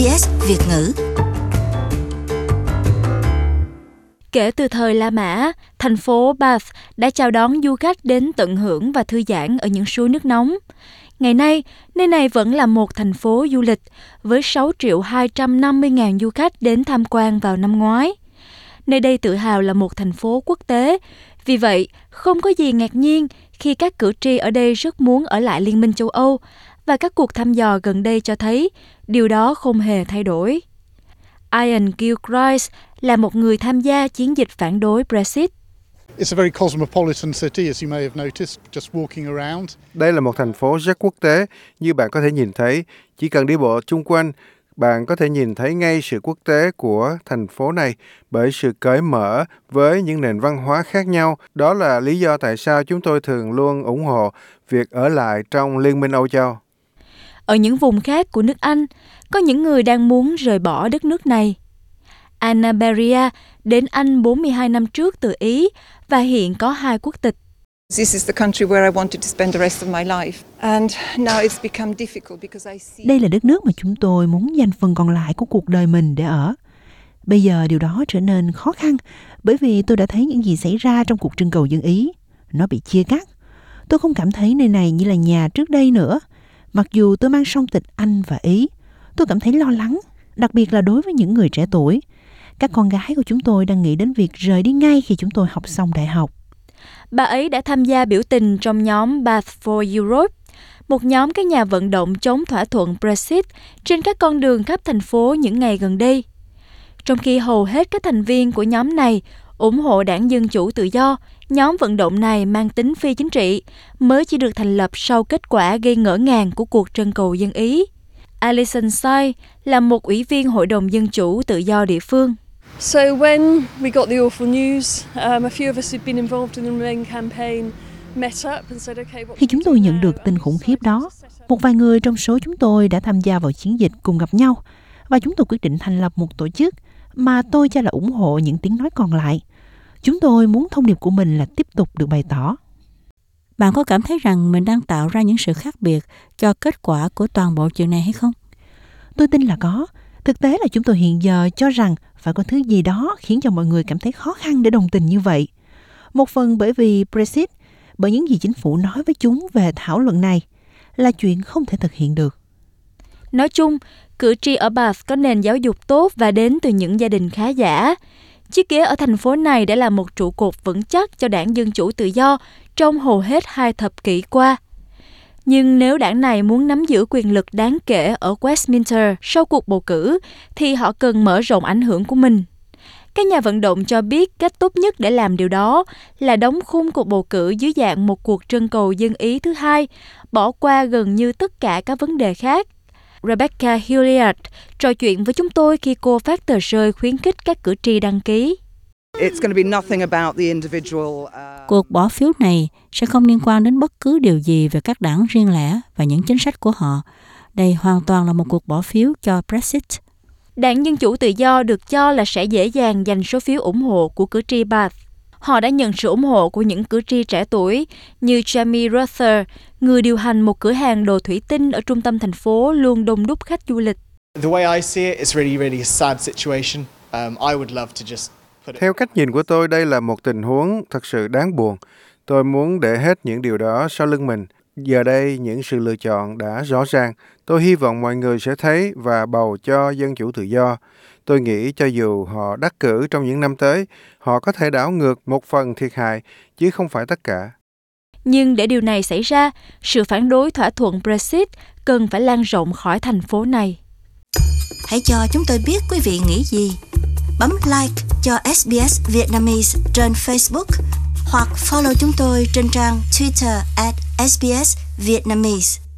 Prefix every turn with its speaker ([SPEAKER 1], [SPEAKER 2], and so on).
[SPEAKER 1] SBS Việt ngữ.
[SPEAKER 2] Kể từ thời La Mã, thành phố Bath đã chào đón du khách đến tận hưởng và thư giãn ở những suối nước nóng. Ngày nay, nơi này vẫn là một thành phố du lịch với 6 triệu 250 ngàn du khách đến tham quan vào năm ngoái. Nơi đây tự hào là một thành phố quốc tế, vì vậy không có gì ngạc nhiên khi các cử tri ở đây rất muốn ở lại Liên minh châu Âu và các cuộc thăm dò gần đây cho thấy điều đó không hề thay đổi. Ian Gilchrist là một người tham gia chiến dịch phản đối Brexit.
[SPEAKER 3] Đây là một thành phố rất quốc tế, như bạn có thể nhìn thấy. Chỉ cần đi bộ chung quanh, bạn có thể nhìn thấy ngay sự quốc tế của thành phố này bởi sự cởi mở với những nền văn hóa khác nhau. Đó là lý do tại sao chúng tôi thường luôn ủng hộ việc ở lại trong Liên minh Âu Châu.
[SPEAKER 2] Ở những vùng khác của nước Anh, có những người đang muốn rời bỏ đất nước này. Anna Beria đến Anh 42 năm trước từ Ý và hiện có hai quốc tịch.
[SPEAKER 4] Đây là đất nước mà chúng tôi muốn dành phần còn lại của cuộc đời mình để ở. Bây giờ điều đó trở nên khó khăn bởi vì tôi đã thấy những gì xảy ra trong cuộc trưng cầu dân Ý. Nó bị chia cắt. Tôi không cảm thấy nơi này như là nhà trước đây nữa. Mặc dù tôi mang song tịch Anh và Ý, tôi cảm thấy lo lắng, đặc biệt là đối với những người trẻ tuổi. Các con gái của chúng tôi đang nghĩ đến việc rời đi ngay khi chúng tôi học xong đại học.
[SPEAKER 2] Bà ấy đã tham gia biểu tình trong nhóm Bath for Europe, một nhóm các nhà vận động chống thỏa thuận Brexit trên các con đường khắp thành phố những ngày gần đây. Trong khi hầu hết các thành viên của nhóm này ủng hộ đảng Dân Chủ Tự Do, nhóm vận động này mang tính phi chính trị, mới chỉ được thành lập sau kết quả gây ngỡ ngàng của cuộc trưng cầu dân Ý. Alison Sai là một ủy viên Hội đồng Dân Chủ Tự Do địa phương.
[SPEAKER 5] So when we got the awful news, um, a few of us who'd been involved in the Remain campaign
[SPEAKER 4] khi chúng tôi nhận được tin khủng khiếp đó, một vài người trong số chúng tôi đã tham gia vào chiến dịch cùng gặp nhau và chúng tôi quyết định thành lập một tổ chức mà tôi cho là ủng hộ những tiếng nói còn lại. Chúng tôi muốn thông điệp của mình là tiếp tục được bày tỏ.
[SPEAKER 6] Bạn có cảm thấy rằng mình đang tạo ra những sự khác biệt cho kết quả của toàn bộ chuyện này hay không?
[SPEAKER 4] Tôi tin là có. Thực tế là chúng tôi hiện giờ cho rằng phải có thứ gì đó khiến cho mọi người cảm thấy khó khăn để đồng tình như vậy. Một phần bởi vì Brexit, bởi những gì chính phủ nói với chúng về thảo luận này là chuyện không thể thực hiện được.
[SPEAKER 2] Nói chung, cử tri ở Bath có nền giáo dục tốt và đến từ những gia đình khá giả. Chiếc ghế ở thành phố này đã là một trụ cột vững chắc cho đảng Dân Chủ Tự Do trong hầu hết hai thập kỷ qua. Nhưng nếu đảng này muốn nắm giữ quyền lực đáng kể ở Westminster sau cuộc bầu cử, thì họ cần mở rộng ảnh hưởng của mình. Các nhà vận động cho biết cách tốt nhất để làm điều đó là đóng khung cuộc bầu cử dưới dạng một cuộc trưng cầu dân ý thứ hai, bỏ qua gần như tất cả các vấn đề khác. Rebecca Hilliard trò chuyện với chúng tôi khi cô phát tờ rơi khuyến khích các cử tri đăng ký.
[SPEAKER 6] Cuộc bỏ phiếu này sẽ không liên quan đến bất cứ điều gì về các đảng riêng lẻ và những chính sách của họ. Đây hoàn toàn là một cuộc bỏ phiếu cho Brexit.
[SPEAKER 2] Đảng Dân Chủ Tự Do được cho là sẽ dễ dàng giành số phiếu ủng hộ của cử tri Bath. Họ đã nhận sự ủng hộ của những cử tri trẻ tuổi như Jamie Ruther, người điều hành một cửa hàng đồ thủy tinh ở trung tâm thành phố luôn đông đúc khách du lịch.
[SPEAKER 3] Theo cách nhìn của tôi, đây là một tình huống thật sự đáng buồn. Tôi muốn để hết những điều đó sau lưng mình. Giờ đây, những sự lựa chọn đã rõ ràng. Tôi hy vọng mọi người sẽ thấy và bầu cho dân chủ tự do. Tôi nghĩ cho dù họ đắc cử trong những năm tới, họ có thể đảo ngược một phần thiệt hại, chứ không phải tất cả.
[SPEAKER 2] Nhưng để điều này xảy ra, sự phản đối thỏa thuận Brexit cần phải lan rộng khỏi thành phố này.
[SPEAKER 1] Hãy cho chúng tôi biết quý vị nghĩ gì. Bấm like cho SBS Vietnamese trên Facebook hoặc follow chúng tôi trên trang Twitter at SBS Vietnamese.